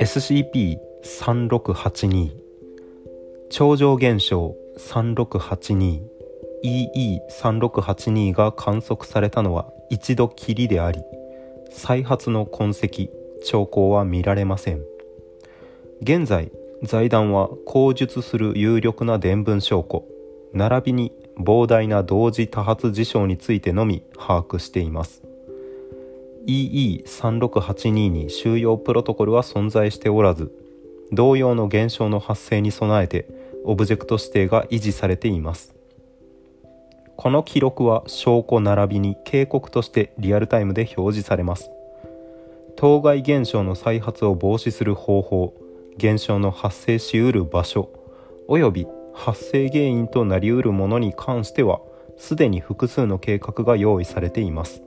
SCP-3682 超常現象 3682EE3682 が観測されたのは一度きりであり再発の痕跡兆候は見られません。現在財団は口述する有力な伝聞証拠並びに膨大な同時多発事象についてのみ把握しています。EE3682 に収容プロトコルは存在しておらず同様の現象の発生に備えてオブジェクト指定が維持されています。この記録は証拠並びに警告としてリアルタイムで表示されます。当該現象の再発を防止する方法現象の発生しうる場所および発生原因となりうるものに関してはすでに複数の計画が用意されています。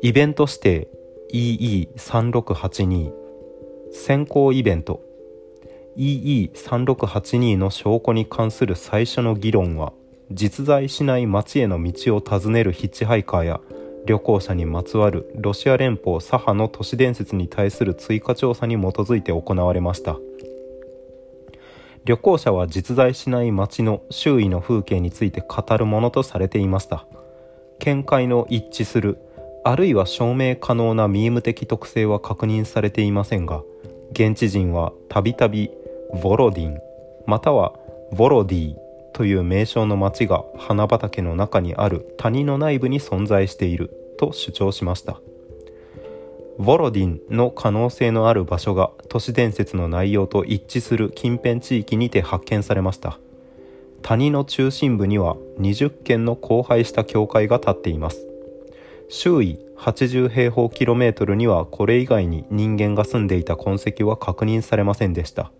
イベント指定 EE3682 先行イベント。EE3682 の証拠に関する最初の議論は実在しない街への道を尋ねるヒッチハイカーや旅行者にまつわるロシア連邦左派の都市伝説に対する追加調査に基づいて行われました。旅行者は実在しない街の周囲の風景について語るものとされていました。見解の一致するあるいは証明可能なミーム的特性は確認されていませんが現地人はたびたびボロディンまたはボロディという名称の町が花畑の中にある谷の内部に存在していると主張しました。ボロディンの可能性のある場所が都市伝説の内容と一致する近辺地域にて発見されました。谷の中心部には20軒の荒廃した教会が建っています。周囲80平方キロメートルにはこれ以外に人間が住んでいた痕跡は確認されませんでした。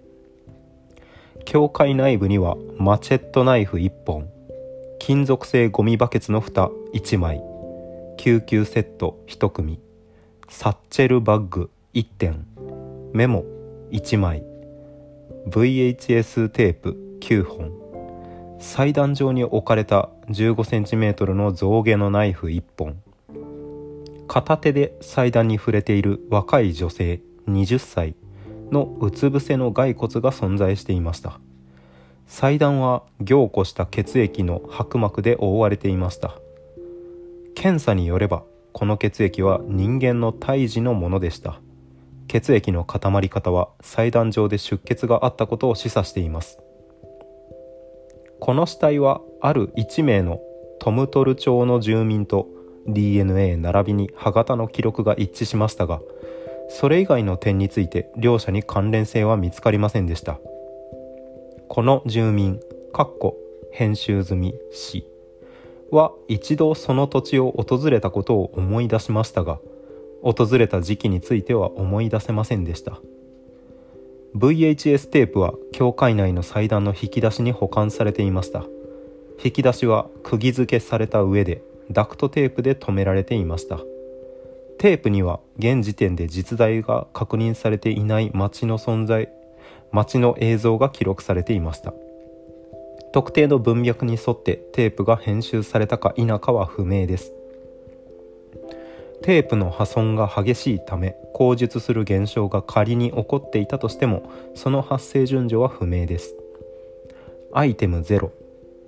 教会内部にはマチェットナイフ1本金属製ゴミバケツの蓋1枚救急セット1組サッチェルバッグ1点メモ1枚 VHS テープ9本祭壇上に置かれた 15cm の象牙のナイフ1本片手で祭壇に触れている若い女性20歳のうつ伏せの骸骨が存在していました。祭壇は凝固した血液の白膜で覆われていました。検査によればこの血液は人間の胎児のものでした。血液の固まり方は祭壇上で出血があったことを示唆しています。この死体はある1名のトムトル町の住民と DNA 並びに歯型の記録が一致しましたがそれ以外の点について両者に関連性は見つかりませんでした。この住民かっこ編集済み氏は一度その土地を訪れたことを思い出しましたが訪れた時期については思い出せませんでした。VHS テープは教会内の祭壇の引き出しに保管されていました。引き出しは釘付けされた上でダクトテープで留められていました。テープには現時点で実在が確認されていない町の存在町の映像が記録されていました。特定の文脈に沿ってテープが編集されたか否かは不明です。テープの破損が激しいため口述する現象が仮に起こっていたとしてもその発生順序は不明です。アイテム0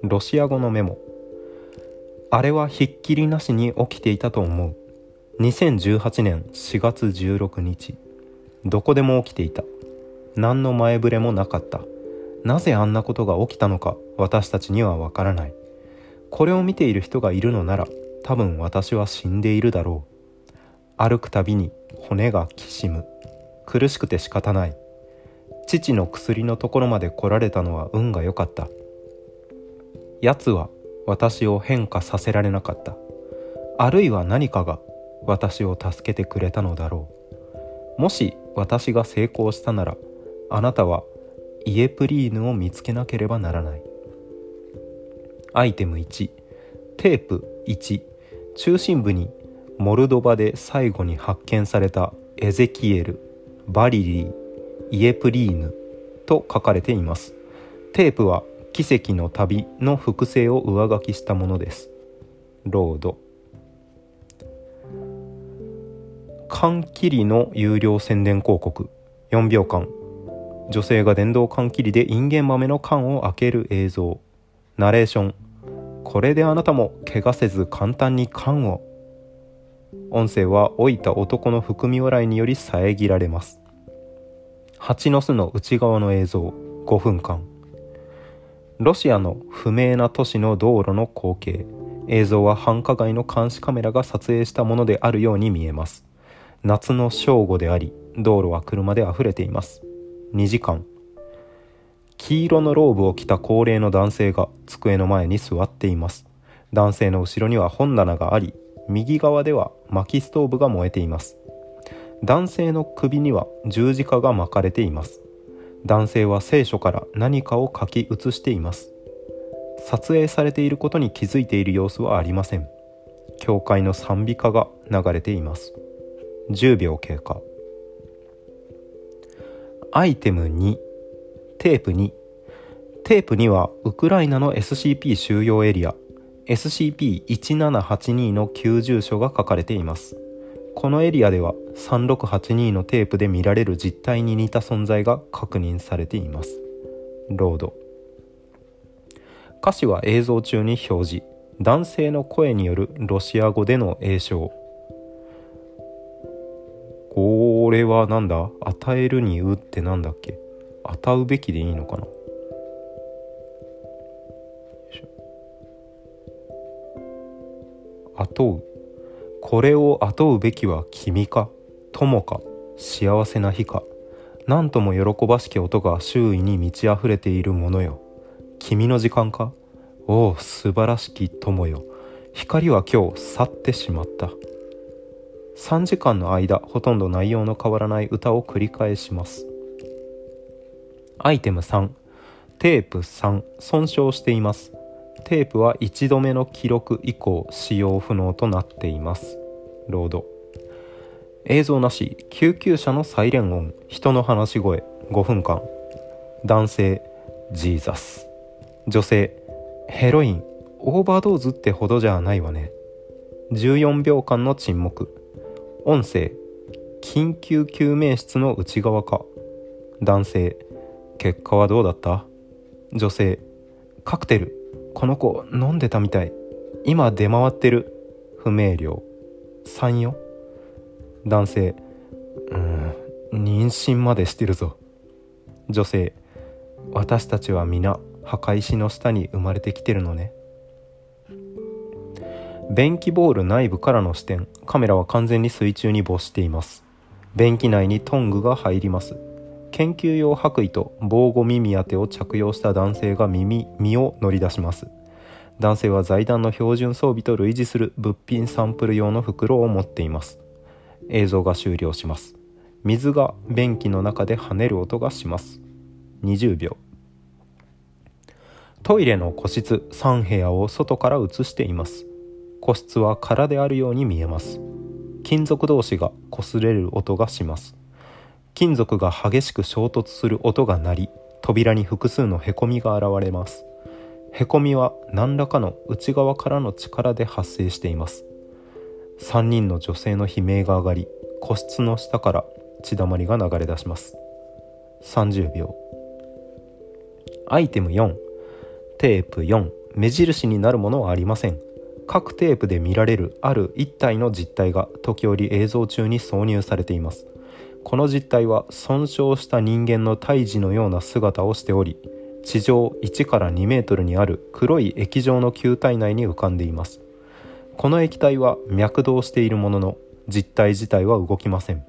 ロシア語のメモ。あれはひっきりなしに起きていたと思う。2018年4月16日。どこでも起きていた。何の前触れもなかった。なぜあんなことが起きたのか私たちにはわからない。これを見ている人がいるのなら多分私は死んでいるだろう。歩くたびに骨がきしむ。苦しくて仕方ない。父の薬のところまで来られたのは運が良かった。奴は私を変化させられなかった。あるいは何かが私を助けてくれたのだろう。もし私が成功したならあなたはイエプリーヌを見つけなければならない。アイテム1テープ1中心部にモルドバで最後に発見されたエゼキエルバリリーイエプリーヌと書かれています。テープは奇跡の旅の複製を上書きしたものです。ロード。缶切りの有料宣伝広告。4秒間。女性が電動缶切りでインゲン豆の缶を開ける映像。ナレーション。これであなたも怪我せず簡単に缶を。音声は老いた男の含み笑いにより遮られます。蜂の巣の内側の映像。5分間。ロシアの不明な都市の道路の光景。映像は繁華街の監視カメラが撮影したものであるように見えます。夏の正午であり道路は車で溢れています。2時間。黄色のローブを着た高齢の男性が机の前に座っています。男性の後ろには本棚があり右側では薪ストーブが燃えています。男性の首には十字架が巻かれています。男性は聖書から何かを書き写しています。撮影されていることに気づいている様子はありません。教会の賛美歌が流れています。10秒経過。アイテム2テープ2テープにはウクライナの SCP 収容エリア。SCP-1782 の旧住所が書かれています。このエリアでは3682のテープで見られる実態に似た存在が確認されています。ロード。歌詞は映像中に表示。男性の声によるロシア語での詠唱。これはなんだ？与えるにうってなんだっけ？与うべきでいいのかな？後うこれを後うべきは君か友か幸せな日か何とも喜ばしき音が周囲に満ち溢れているものよ。君の時間か？おお素晴らしき友よ。光は今日去ってしまった。3時間の間ほとんど内容の変わらない歌を繰り返します。アイテム3テープ3損傷しています。テープは1度目の記録以降使用不能となっています。ロード映像なし救急車のサイレン音。人の話し声。5分間。男性ジーザス。女性ヘロイン。オーバードーズってほどじゃないわね。14秒間の沈黙。音声緊急救命室の内側か。男性結果はどうだった？女性カクテル。この子飲んでたみたい。今出回ってる。不明瞭。3よ。男性。うん。妊娠までしてるぞ。女性。私たちは皆墓石の下に生まれてきてるのね。便器ボール内部からの視点。カメラは完全に水中に没しています。便器内にトングが入ります。研究用白衣と防護耳当てを着用した男性が耳身を乗り出します。男性は財団の標準装備と類似する物品サンプル用の袋を持っています。映像が終了します。水が便器の中で跳ねる音がします。20秒。トイレの個室3部屋を外から映しています。個室は空であるように見えます。金属同士が擦れる音がします。金属が激しく衝突する音が鳴り扉に複数のへこみが現れます。へこみは何らかの内側からの力で発生しています。3人の女性の悲鳴が上がり個室の下から血だまりが流れ出します。30秒。アイテム4テープ4目印になるものはありません。各テープで見られるある一体の実体が時折映像中に挿入されています。この実体は損傷した人間の胎児のような姿をしており地上1から2メートルにある黒い液状の球体内に浮かんでいます。この液体は脈動しているものの実体自体は動きません。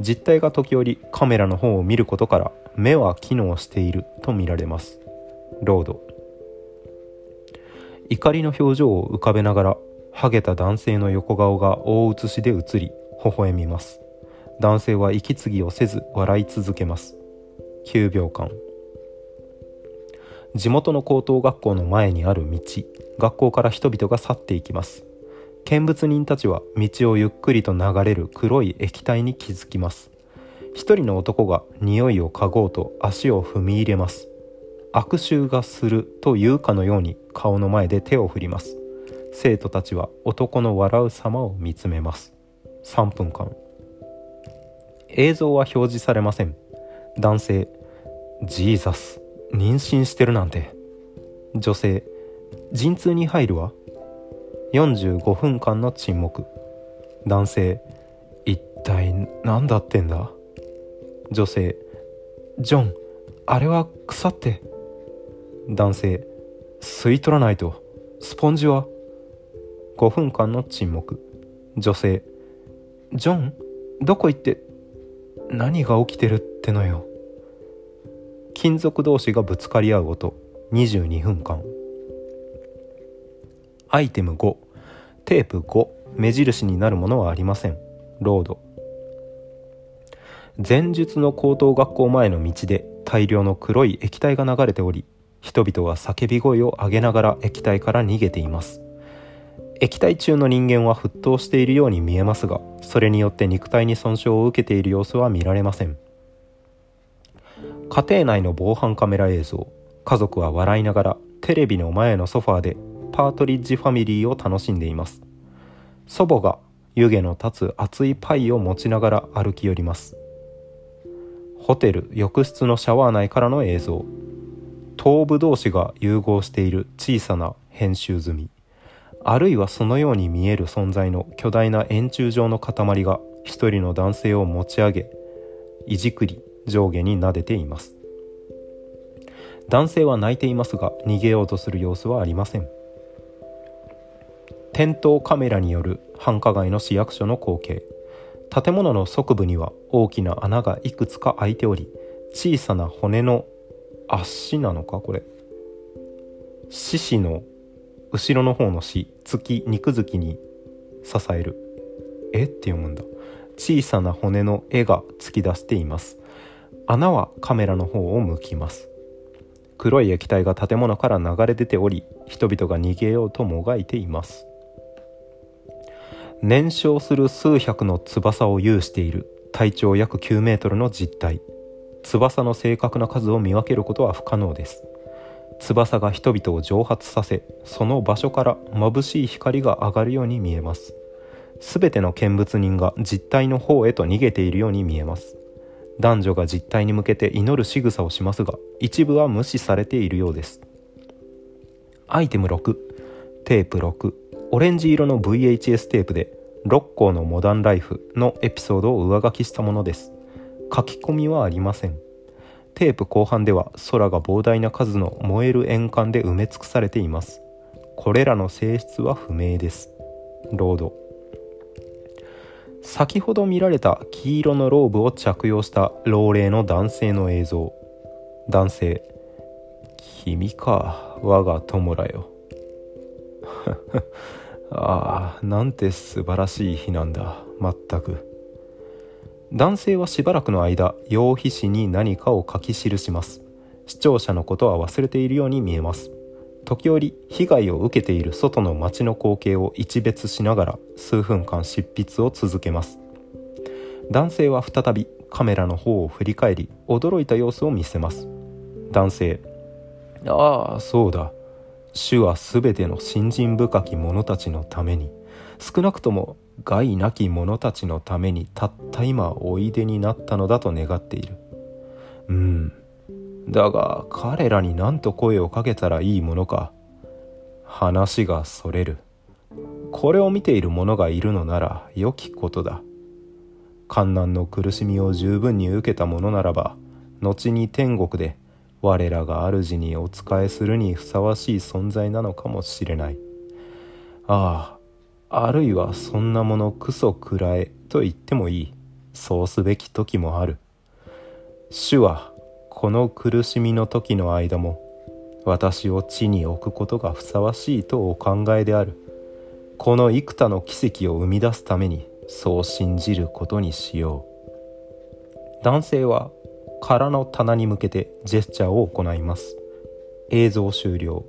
実体が時折カメラの方を見ることから目は機能していると見られます。ロード。怒りの表情を浮かべながらハゲた男性の横顔が大写しで映り微笑みます。男性は息継ぎをせず笑い続けます。9秒間。地元の高等学校の前にある道。学校から人々が去っていきます。見物人たちは道をゆっくりと流れる黒い液体に気づきます。一人の男が匂いを嗅ごうと足を踏み入れます。悪臭がするというかのように顔の前で手を振ります。生徒たちは男の笑う様を見つめます。3分間。映像は表示されません。男性ジーザス妊娠してるなんて。女性陣痛に入るわ。45分間の沈黙。男性一体何だってんだ。女性ジョンあれは腐って。男性吸い取らないと。スポンジは。5分間の沈黙。女性ジョンどこ行って何が起きてるってのよ。金属同士がぶつかり合う音。22分間。アイテム5テープ5目印になるものはありません。ロード。前述の高等学校前の道で大量の黒い液体が流れており人々は叫び声を上げながら液体から逃げています。液体中の人間は沸騰しているように見えますがそれによって肉体に損傷を受けている様子は見られません。家庭内の防犯カメラ映像家族は笑いながらテレビの前のソファーでパートリッジファミリーを楽しんでいます。祖母が湯気の立つ熱いパイを持ちながら歩き寄ります。ホテル浴室のシャワー内からの映像。頭部同士が融合している小さな編集済み。あるいはそのように見える存在の巨大な円柱状の塊が一人の男性を持ち上げいじくり上下に撫でています。男性は泣いていますが逃げようとする様子はありません。店頭カメラによる繁華街の市役所の光景。建物の側部には大きな穴がいくつか開いており小さな骨の足なのかこれ。獅子の後ろの方の死月肉付きに支える。え？って読むんだ。小さな骨の絵が突き出しています。穴はカメラの方を向きます。黒い液体が建物から流れ出ており人々が逃げようともがいています。燃焼する数百の翼を有している。体長約9メートルの実体翼の正確な数を見分けることは不可能です。翼が人々を蒸発させその場所から眩しい光が上がるように見えます。全ての見物人が実体の方へと逃げているように見えます。男女が実体に向けて祈る仕草をしますが一部は無視されているようです。アイテム6テープ6オレンジ色の VHS テープで6校のモダンライフのエピソードを上書きしたものです。書き込みはありません。テープ後半では空が膨大な数の燃える円環で埋め尽くされています。これらの性質は不明です。ロード。先ほど見られた黄色のローブを着用した老齢の男性の映像。男性。君か我が友らよ。ああなんて素晴らしい日なんだ。まったく。男性はしばらくの間用皮紙に何かを書き記します。視聴者のことは忘れているように見えます。時折被害を受けている外の街の光景を一別しながら数分間執筆を続けます。男性は再びカメラの方を振り返り驚いた様子を見せます。男性ああそうだ。主は全ての信心深き者たちのために少なくとも害なき者たちのためにたった今おいでになったのだと願っている。うん。だが彼らに何と声をかけたらいいものか。話がそれる。これを見ている者がいるのなら良きことだ。観難の苦しみを十分に受けた者ならば後に天国で我らが主にお仕えするにふさわしい存在なのかもしれない。あああるいはそんなものクソくらえと言ってもいい。そうすべき時もある。主はこの苦しみの時の間も私を地に置くことがふさわしいとお考えである。この幾多の奇跡を生み出すためにそう信じることにしよう。男性は空の棚に向けてジェスチャーを行います。映像終了。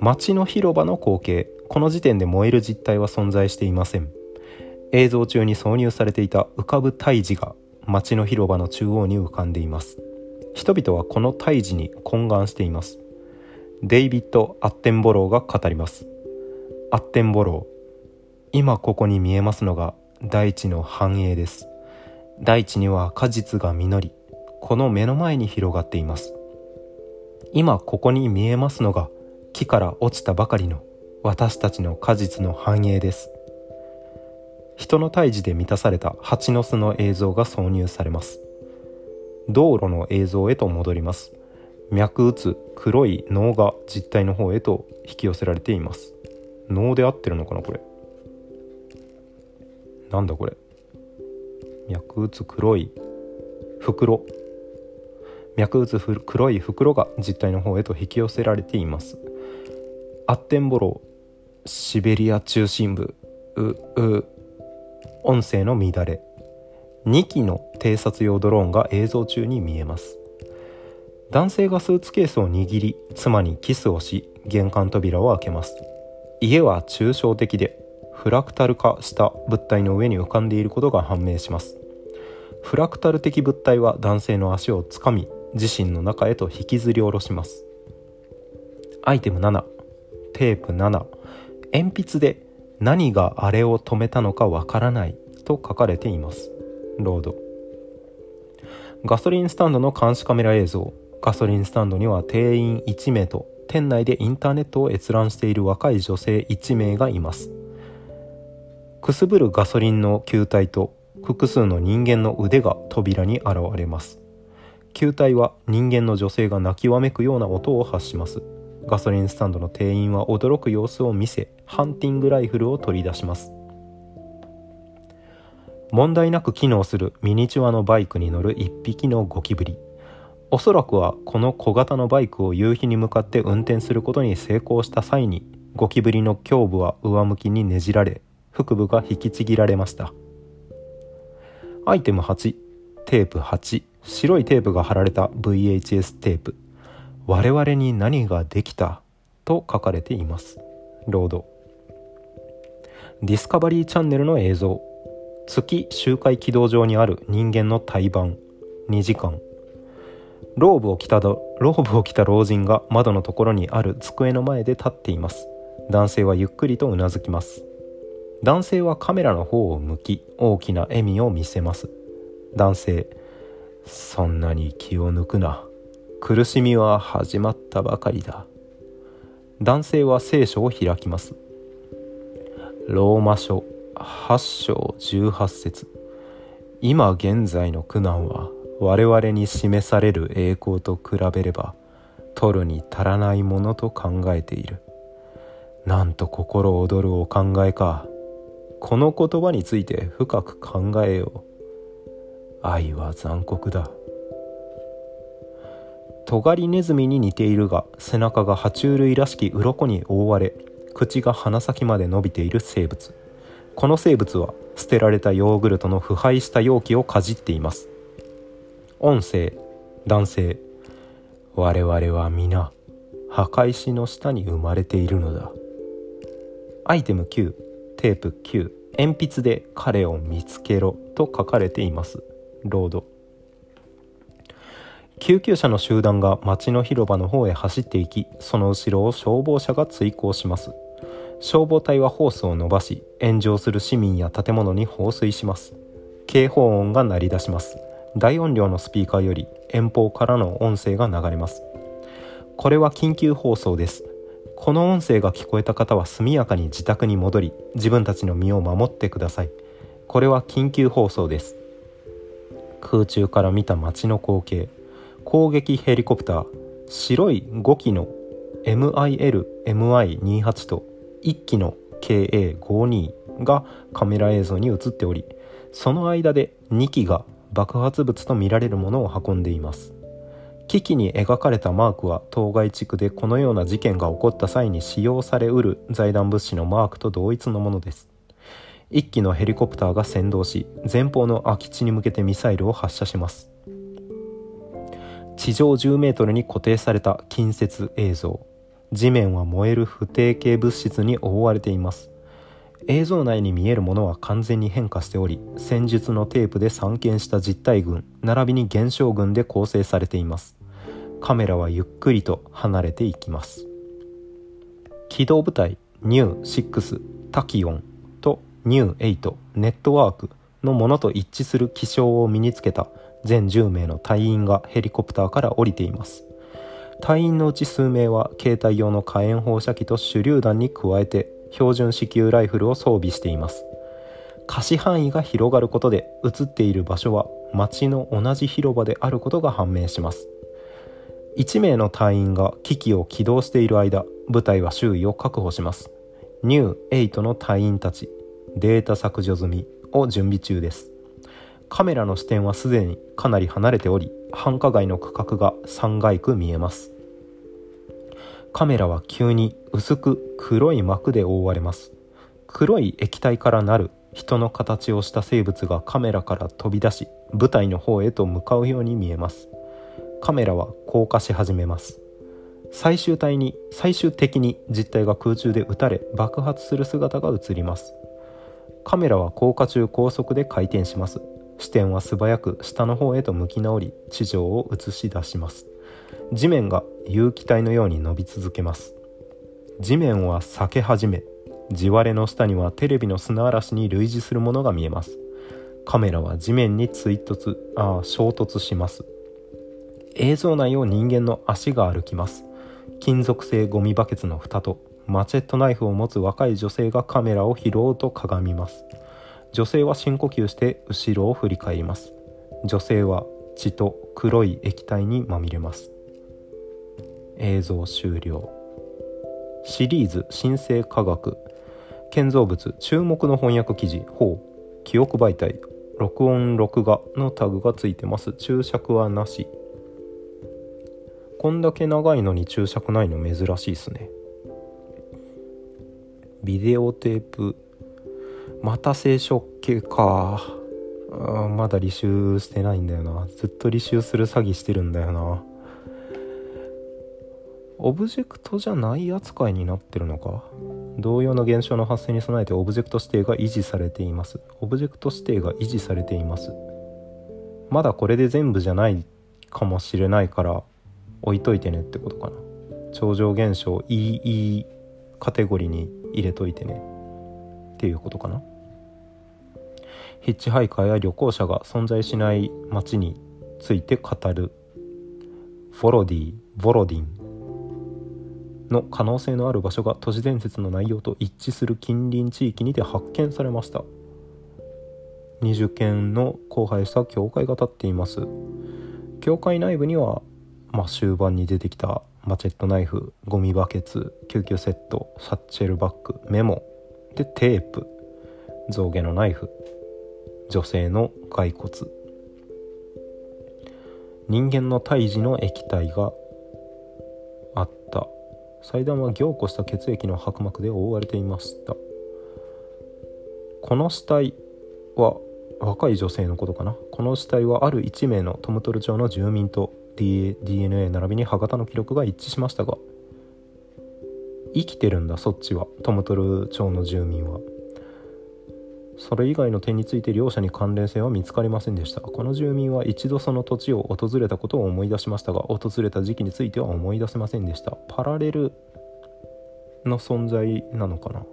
街の広場の光景。この時点で燃える実態は存在していません。映像中に挿入されていた浮かぶ胎児が街の広場の中央に浮かんでいます。人々はこの胎児に懇願しています。デイビッド・アッテンボローが語ります。アッテンボロー今ここに見えますのが大地の繁栄です。大地には果実が実りこの目の前に広がっています。今ここに見えますのが木から落ちたばかりの私たちの果実の繁栄です。人の胎児で満たされた蜂の巣の映像が挿入されます。道路の映像へと戻ります。脈打つ黒い脳が実体の方へと引き寄せられています。脳で合ってるのかなこれ。なんだこれ。脈打つ黒い袋。脈打つ黒い袋が実体の方へと引き寄せられています。アッテンボロシベリア中心部うう音声の乱れ。2機の偵察用ドローンが映像中に見えます。男性がスーツケースを握り妻にキスをし玄関扉を開けます。家は抽象的でフラクタル化した物体の上に浮かんでいることが判明します。フラクタル的物体は男性の足をつかみ自身の中へと引きずり下ろします。アイテム7テープ7鉛筆で何があれを止めたのかわからないと書かれています。ロード。ガソリンスタンドの監視カメラ映像。ガソリンスタンドには店員1名と店内でインターネットを閲覧している若い女性1名がいます。くすぶるガソリンの球体と複数の人間の腕が扉に現れます。球体は人間の女性が泣きわめくような音を発します。ガソリンスタンドの店員は驚く様子を見せハンティングライフルを取り出します。問題なく機能するミニチュアのバイクに乗る一匹のゴキブリ。おそらくはこの小型のバイクを夕日に向かって運転することに成功した際にゴキブリの胸部は上向きにねじられ腹部が引きちぎられました。アイテム8テープ8白いテープが貼られた VHS テープ。我々に何ができたと書かれています。ロード。ディスカバリーチャンネルの映像。月周回軌道上にある人間の胎盤2時間。ローブを着たローブを着た老人が窓のところにある机の前で立っています。男性はゆっくりとうなずきます。男性はカメラの方を向き大きな笑みを見せます。男性そんなに気を抜くな。苦しみは始まったばかりだ。男性は聖書を開きます。ローマ書8章18節。今現在の苦難は我々に示される栄光と比べれば取るに足らないものと考えている。なんと心躍るお考えか。この言葉について深く考えよう。愛は残酷だ。尖りネズミに似ているが背中が爬虫類らしき鱗に覆われ口が鼻先まで伸びている生物。この生物は捨てられたヨーグルトの腐敗した容器をかじっています。音声男性。我々は皆墓石の下に生まれているのだ。アイテム9テープ9鉛筆で彼を見つけろと書かれています。ロード救急車の集団が町の広場の方へ走っていきその後ろを消防車が追行します。消防隊はホースを伸ばし炎上する市民や建物に放水します。警報音が鳴り出します。大音量のスピーカーより遠方からの音声が流れます。これは緊急放送です。この音声が聞こえた方は速やかに自宅に戻り自分たちの身を守ってください。これは緊急放送です。空中から見た街の光景。攻撃ヘリコプター白い5機の MIL-MI28 と1機の KA52 がカメラ映像に映っておりその間で2機が爆発物とみられるものを運んでいます。機器に描かれたマークは当該地区でこのような事件が起こった際に使用されうる財団物資のマークと同一のものです。1機のヘリコプターが先導し前方の空き地に向けてミサイルを発射します。地上10メートルに固定された近接映像。地面は燃える不定形物質に覆われています。映像内に見えるものは完全に変化しており戦術のテープで散見した実体群並びに現象群で構成されています。カメラはゆっくりと離れていきます。機動部隊ニュー6タキオンとニュー8ネットワークのものと一致する気象を身につけた全10名の隊員がヘリコプターから降りています。隊員のうち数名は携帯用の火炎放射器と手榴弾に加えて標準支給ライフルを装備しています。可視範囲が広がることで映っている場所は町の同じ広場であることが判明します。1名の隊員が機器を起動している間部隊は周囲を確保します。ニュー8の隊員たちデータ削除済みを準備中です。カメラの視点はすでにかなり離れており繁華街の区画が3階区見えます。カメラは急に薄く黒い膜で覆われます。黒い液体からなる人の形をした生物がカメラから飛び出し舞台の方へと向かうように見えます。カメラは降下し始めます。最終体に最終的に実体が空中で撃たれ爆発する姿が映ります。カメラは降下中高速で回転します。視点は素早く下の方へと向き直り地上を映し出します。地面が有機体のように伸び続けます。地面は裂け始め地割れの下にはテレビの砂嵐に類似するものが見えます。カメラは地面に追突あ衝突します。映像内を人間の足が歩きます。金属製ゴミバケツの蓋とマチェットナイフを持つ若い女性がカメラを拾おうとかがみます。女性は深呼吸して後ろを振り返ります。女性は血と黒い液体にまみれます。映像終了。シリーズ新生科学。建造物注目の翻訳記事。法記憶媒体。録音録画のタグがついてます。注釈はなし。こんだけ長いのに注釈ないの珍しいっすね。ビデオテープまた聖書系か。あまだ履修してないんだよな。ずっと履修する詐欺してるんだよな。オブジェクトじゃない扱いになってるのか？同様の現象の発生に備えてオブジェクト指定が維持されています。オブジェクト指定が維持されています。まだこれで全部じゃないかもしれないから置いといてねってことかな。超常現象 EE カテゴリーに入れといてねっていうことかな。ヒッチハイカーや旅行者が存在しない街について語る。フォロディボロディン。の可能性のある場所が都市伝説の内容と一致する近隣地域にて発見されました。20件の荒廃した教会が建っています。教会内部には、まあ、終盤に出てきたマチェットナイフゴミバケツ救急セットサッチェルバッグメモでテープ象牙のナイフ。女性の骸骨。人間の胎児の液体があった。祭壇は凝固した血液の白膜で覆われていました。この死体は若い女性のことかな。この死体はある1名のトムトル町の住民と DNA 並びに歯型の記録が一致しましたが生きてるんだそっちは。トムトル町の住民は。それ以外の点について両者に関連性は見つかりませんでした。この住民は一度その土地を訪れたことを思い出しましたが訪れた時期については思い出せませんでした。パラレルの存在なのかな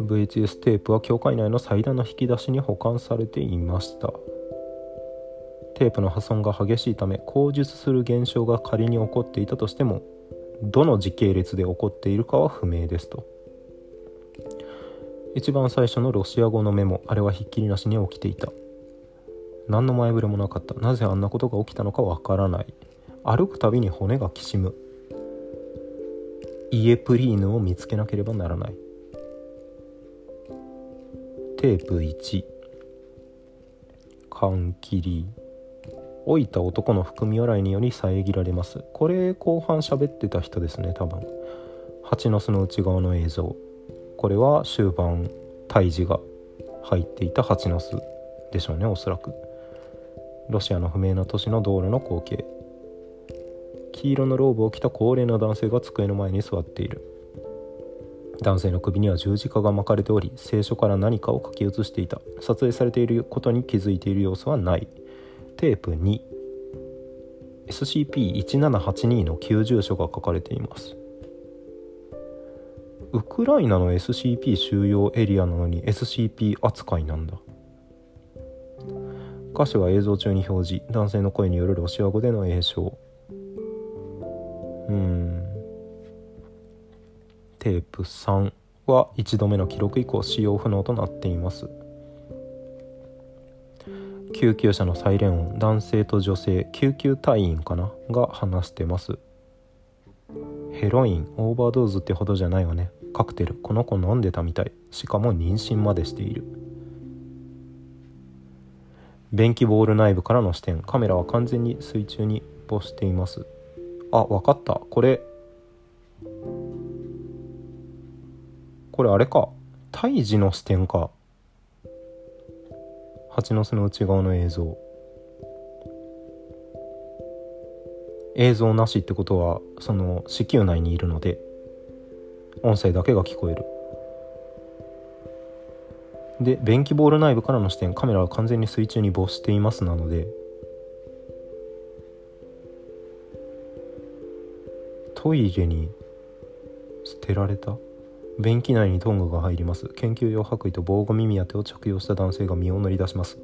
？VHS テープは教会内の祭壇の引き出しに保管されていました。テープの破損が激しいため口述する現象が仮に起こっていたとしてもどの時系列で起こっているかは不明ですと。一番最初のロシア語のメモあれはひっきりなしに起きていた。何の前触れもなかった。なぜあんなことが起きたのかわからない。歩くたびに骨がきしむ。イエプリーヌを見つけなければならない。テープ1缶切り。老いた男の含み笑いにより遮られます。これ後半喋ってた人ですね多分。蜂の巣の内側の映像。これは終盤胎児が入っていた蜂の巣でしょうねおそらく。ロシアの不明な都市の道路の光景。黄色のローブを着た高齢な男性が机の前に座っている。男性の首には十字架が巻かれており聖書から何かを書き写していた。撮影されていることに気づいている様子はない。テープ 2SCP-1782 の旧住所が書かれています。ウクライナの SCP 収容エリアなのに SCP 扱いなんだ。歌詞は映像中に表示。男性の声によるロシア語での詠唱。うん。テープ3は1度目の記録以降使用不能となっています。救急車のサイレン音。男性と女性救急隊員かな？が話してます。ヘロイン。オーバードーズってほどじゃないわね。カクテルこの子飲んでたみたい。しかも妊娠までしている。便器ボール内部からの視点。カメラは完全に水中に没しています。あわかった。これこれあれか。胎児の視点か。蜂の巣の内側の映像。映像なしってことはその子宮内にいるので。音声だけが聞こえる。で便器ボール内部からの視点カメラは完全に水中に没していますなのでトイレに捨てられた？便器内にトングが入ります。研究用白衣と防護耳当てを着用した男性が身を乗り出します。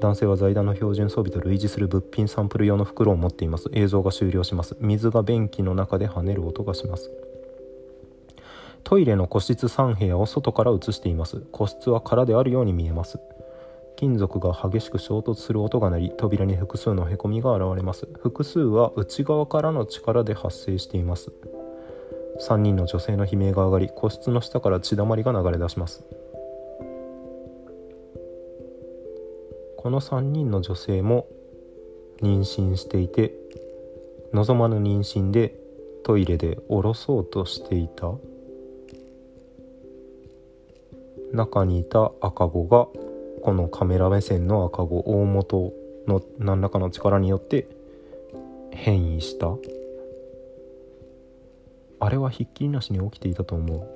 男性は財団の標準装備と類似する物品サンプル用の袋を持っています。映像が終了します。水が便器の中で跳ねる音がします。トイレの個室3部屋を外から映しています。個室は空であるように見えます。金属が激しく衝突する音が鳴り扉に複数のへこみが現れます。複数は内側からの力で発生しています。3人の女性の悲鳴が上がり個室の下から血だまりが流れ出します。この3人の女性も妊娠していて望まぬ妊娠でトイレで降ろそうとしていた。中にいた赤子がこのカメラ目線の赤子大元の何らかの力によって変異した。あれはひっきりなしに起きていたと思う。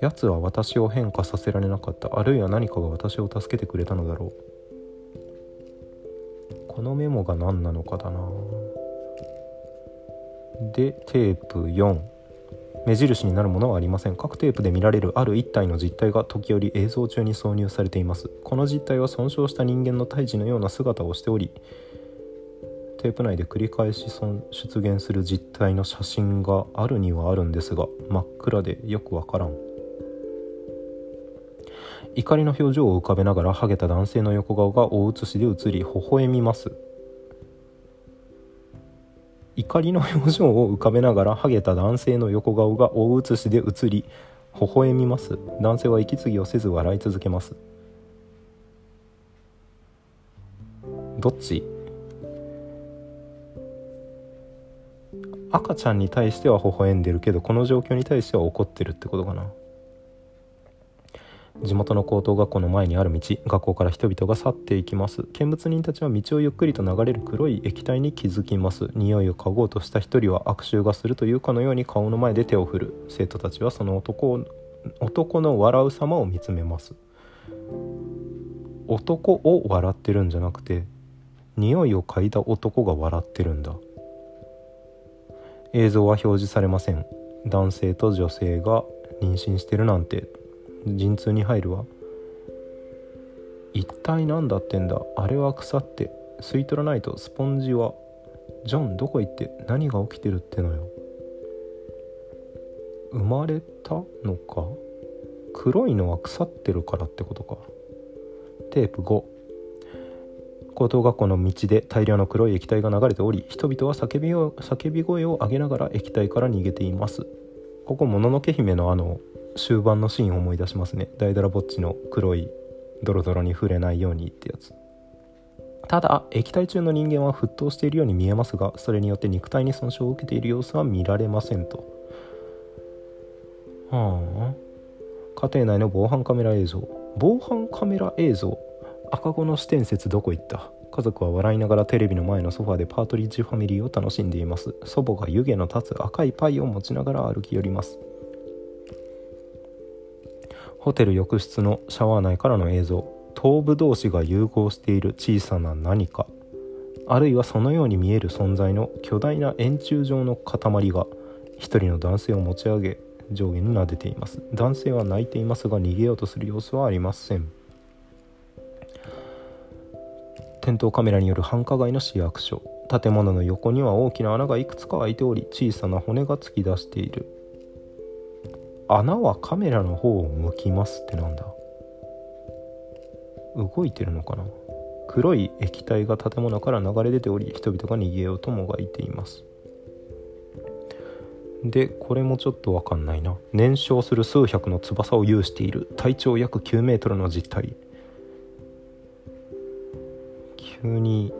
奴は私を変化させられなかった。あるいは何かが私を助けてくれたのだろう。このメモが何なのかだな。でテープ4目印になるものはありません。各テープで見られるある一体の実体が時折映像中に挿入されています。この実体は損傷した人間の胎児のような姿をしておりテープ内で繰り返し出現する実体の写真があるにはあるんですが真っ暗でよくわからん。怒りの表情を浮かべながらハゲた男性の横顔が大写しで映り微笑みます。怒りの表情を浮かべながらハゲた男性の横顔が大写しで映り微笑みます。男性は息継ぎをせず笑い続けます。どっち？赤ちゃんに対しては微笑んでるけどこの状況に対しては怒ってるってことかな。地元の高等学校の前にある道学校から人々が去っていきます。見物人たちは道をゆっくりと流れる黒い液体に気づきます。匂いを嗅ごうとした一人は悪臭がするというかのように顔の前で手を振る。生徒たちはその男を男の笑う様を見つめます。男を笑ってるんじゃなくて匂いを嗅いだ男が笑ってるんだ。映像は表示されません。男性と女性が妊娠してるなんて。陣痛に入るわ。一体何だってんだ。あれは腐って。吸い取らないとスポンジは。ジョンどこ行って何が起きてるってのよ。生まれたのか。黒いのは腐ってるからってことか。テープ5高等学校の道で大量の黒い液体が流れており人々は叫びを叫び声を上げながら液体から逃げています。ここもののけ姫のあの終盤のシーンを思い出しますね。ダイダラぼっちの黒いドロドロに触れないようにってやつ。ただ液体中の人間は沸騰しているように見えますがそれによって肉体に損傷を受けている様子は見られませんと。はあ。家庭内の防犯カメラ映像。防犯カメラ映像。赤子の視点説どこ行った。家族は笑いながらテレビの前のソファでパートリッジファミリーを楽しんでいます。祖母が湯気の立つ赤いパイを持ちながら歩き寄ります。ホテル浴室のシャワー内からの映像。頭部同士が融合している小さな何か。あるいはそのように見える存在の巨大な円柱状の塊が一人の男性を持ち上げ上下に撫でています。男性は泣いていますが逃げようとする様子はありません。店頭カメラによる繁華街の市役所。建物の横には大きな穴がいくつか開いており小さな骨が突き出している。穴はカメラの方を向きますってなんだ。動いてるのかな。黒い液体が建物から流れ出ており人々が逃げようともがいています。でこれもちょっと分かんないな。燃焼する数百の翼を有している。体長約9メートルの実体急に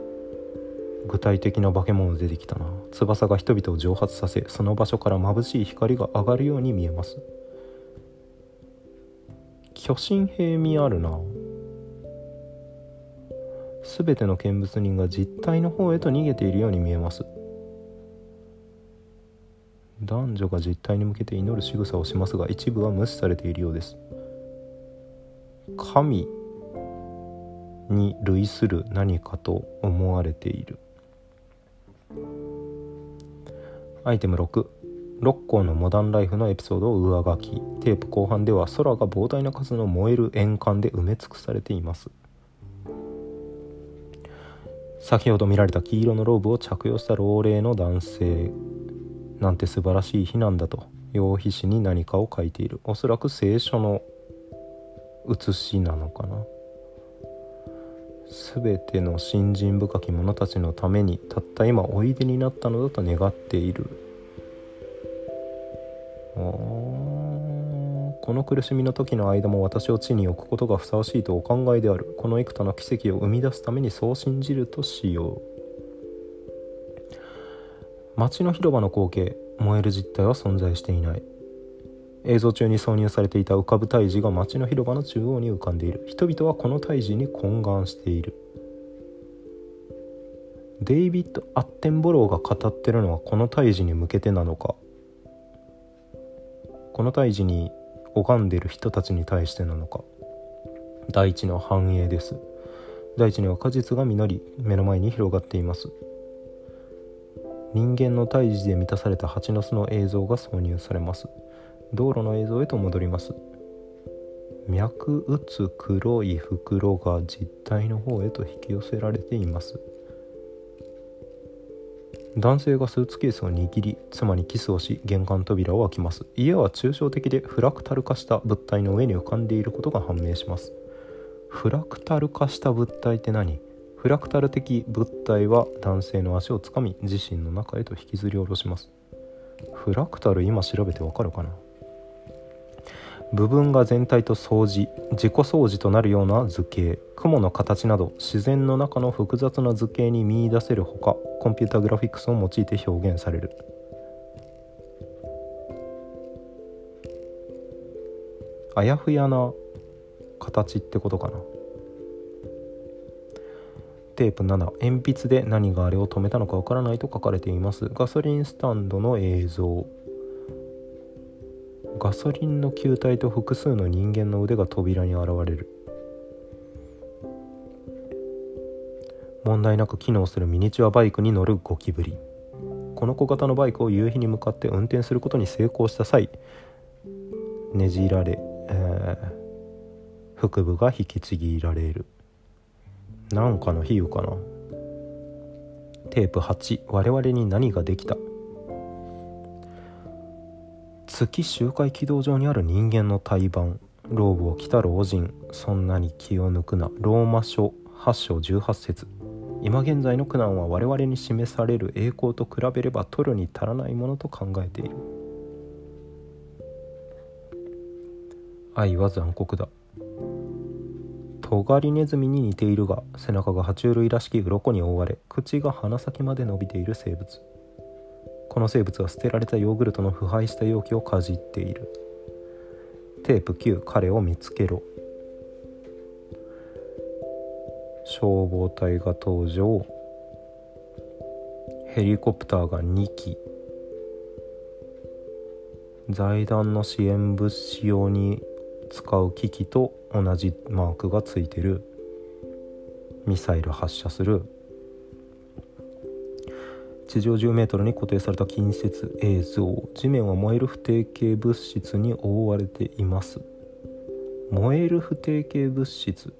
具体的な化け物出てきたな。翼が人々を蒸発させその場所から眩しい光が上がるように見えます。巨神兵味あるな全ての見物人が実体の方へと逃げているように見えます男女が実体に向けて祈る仕草をしますが一部は無視されているようです神に類する何かと思われているアイテム6 6項のモダンライフのエピソードを上書き。テープ後半では空が膨大な数の燃える円環で埋め尽くされています。先ほど見られた黄色のローブを着用した老齢の男性。なんて素晴らしい日なんだと用皮紙に何かを書いている。おそらく聖書の写しなのかな。全ての信心深き者たちのためにたった今おいでになったのだと願っている。この苦しみの時の間も私を地に置くことがふさわしいとお考えである。この幾多の奇跡を生み出すためにそう信じるとしよう。街の広場の光景燃える実態は存在していない。映像中に挿入されていた浮かぶ胎児が街の広場の中央に浮かんでいる。人々はこの胎児に懇願している。デイビッド・アッテンボローが語ってるのはこの胎児に向けてなのか。この胎児に拝んでいる人たちに対してなのか。大地の繁栄です。大地には果実が実り目の前に広がっています。人間の胎児で満たされた蜂の巣の映像が挿入されます。道路の映像へと戻ります。脈打つ黒い袋が実体の方へと引き寄せられています。男性がスーツケースを握り妻にキスをし玄関扉を開きます。家は抽象的でフラクタル化した物体の上に浮かんでいることが判明します。フラクタル化した物体って何？フラクタル的物体は男性の足をつかみ自身の中へと引きずり下ろします。フラクタル今調べてわかるかな？部分が全体と相似自己相似となるような図形雲の形など自然の中の複雑な図形に見いだせるほかコンピュータグラフィックスを用いて表現される。あやふやな形ってことかな。テープ7鉛筆で何があれを止めたのかわからないと書かれています。ガソリンスタンドの映像。ガソリンの球体と複数の人間の腕が扉に現れる。問題なく機能するミニチュアバイクに乗るゴキブリ。この小型のバイクを夕日に向かって運転することに成功した際ねじられ、えー、腹部が引きちぎられる。なんかの比喩かな。テープ8我々に何ができた？月周回軌道上にある人間の胎盤ローブを着た老人そんなに気を抜くな。ローマ書8章18節。今現在の苦難は我々に示される栄光と比べれば取るに足らないものと考えている。愛は残酷だ。トガリネズミに似ているが背中が爬虫類らしき鱗に覆われ口が鼻先まで伸びている生物。この生物は捨てられたヨーグルトの腐敗した容器をかじっている。テープ9彼を見つけろ。消防隊が登場。ヘリコプターが2機。財団の支援物資用に使う機器と同じマークがついてる。ミサイル発射する。地上 10m に固定された近接映像。地面は燃える不定形物質に覆われています。燃える不定形物質。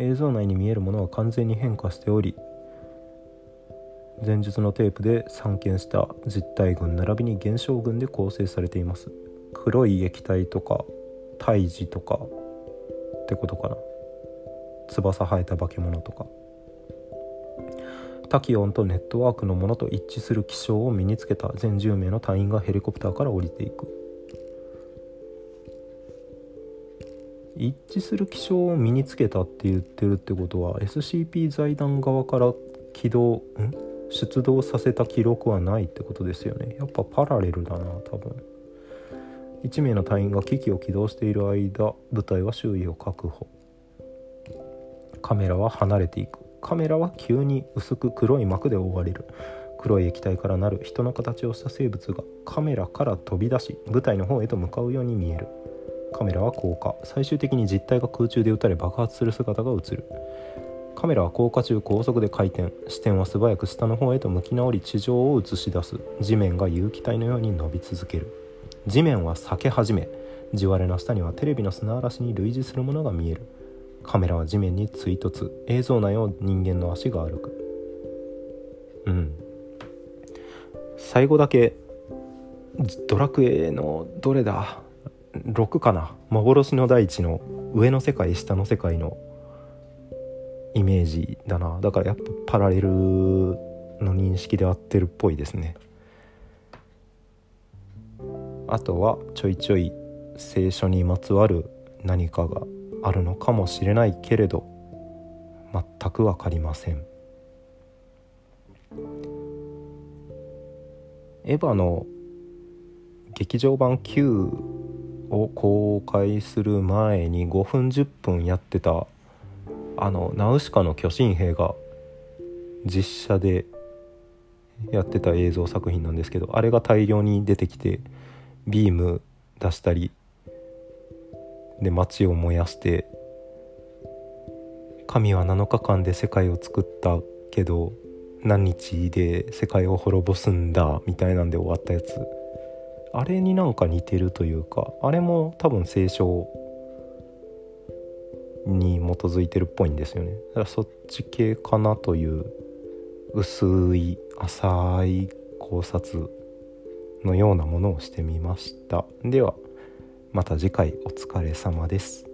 映像内に見えるものは完全に変化しており前述のテープで散見した実体群並びに現象群で構成されています。黒い液体とか胎児とかってことかな。翼生えた化け物とか。タキオンとネットワークのものと一致する気象を身につけた全10名の隊員がヘリコプターから降りていく。一致する気象を身につけたって言ってるってことは SCP 財団側から起動ん？出動させた記録はないってことですよね。やっぱパラレルだな多分。1名の隊員が機器を起動している間部隊は周囲を確保。カメラは離れていく。カメラは急に薄く黒い膜で覆われる。黒い液体からなる人の形をした生物がカメラから飛び出し部隊の方へと向かうように見える。カメラは降下最終的に実体が空中で撃たれ爆発する姿が映る。カメラは降下中高速で回転。視点は素早く下の方へと向き直り地上を映し出す。地面が有機体のように伸び続ける。地面は裂け始め。地割れの下にはテレビの砂嵐に類似するものが見える。カメラは地面に追突。映像内を人間の足が歩く。うん。最後だけドラクエのどれだ？6かな？幻の大地の上の世界下の世界のイメージだな。だからやっぱパラレルの認識で合ってるっぽいですね。あとはちょいちょい聖書にまつわる何かがあるのかもしれないけれど全く分かりません。エヴァの劇場版9を公開する前に5分10分やってたあのナウシカの巨神兵が実写でやってた映像作品なんですけどあれが大量に出てきてビーム出したりで街を燃やして神は7日間で世界を作ったけど何日で世界を滅ぼすんだみたいなんで終わったやつ。あれになんか似てるというかあれも多分聖書に基づいてるっぽいんですよね。だからそっち系かなという薄い浅い考察のようなものをしてみました。ではまた次回お疲れ様です。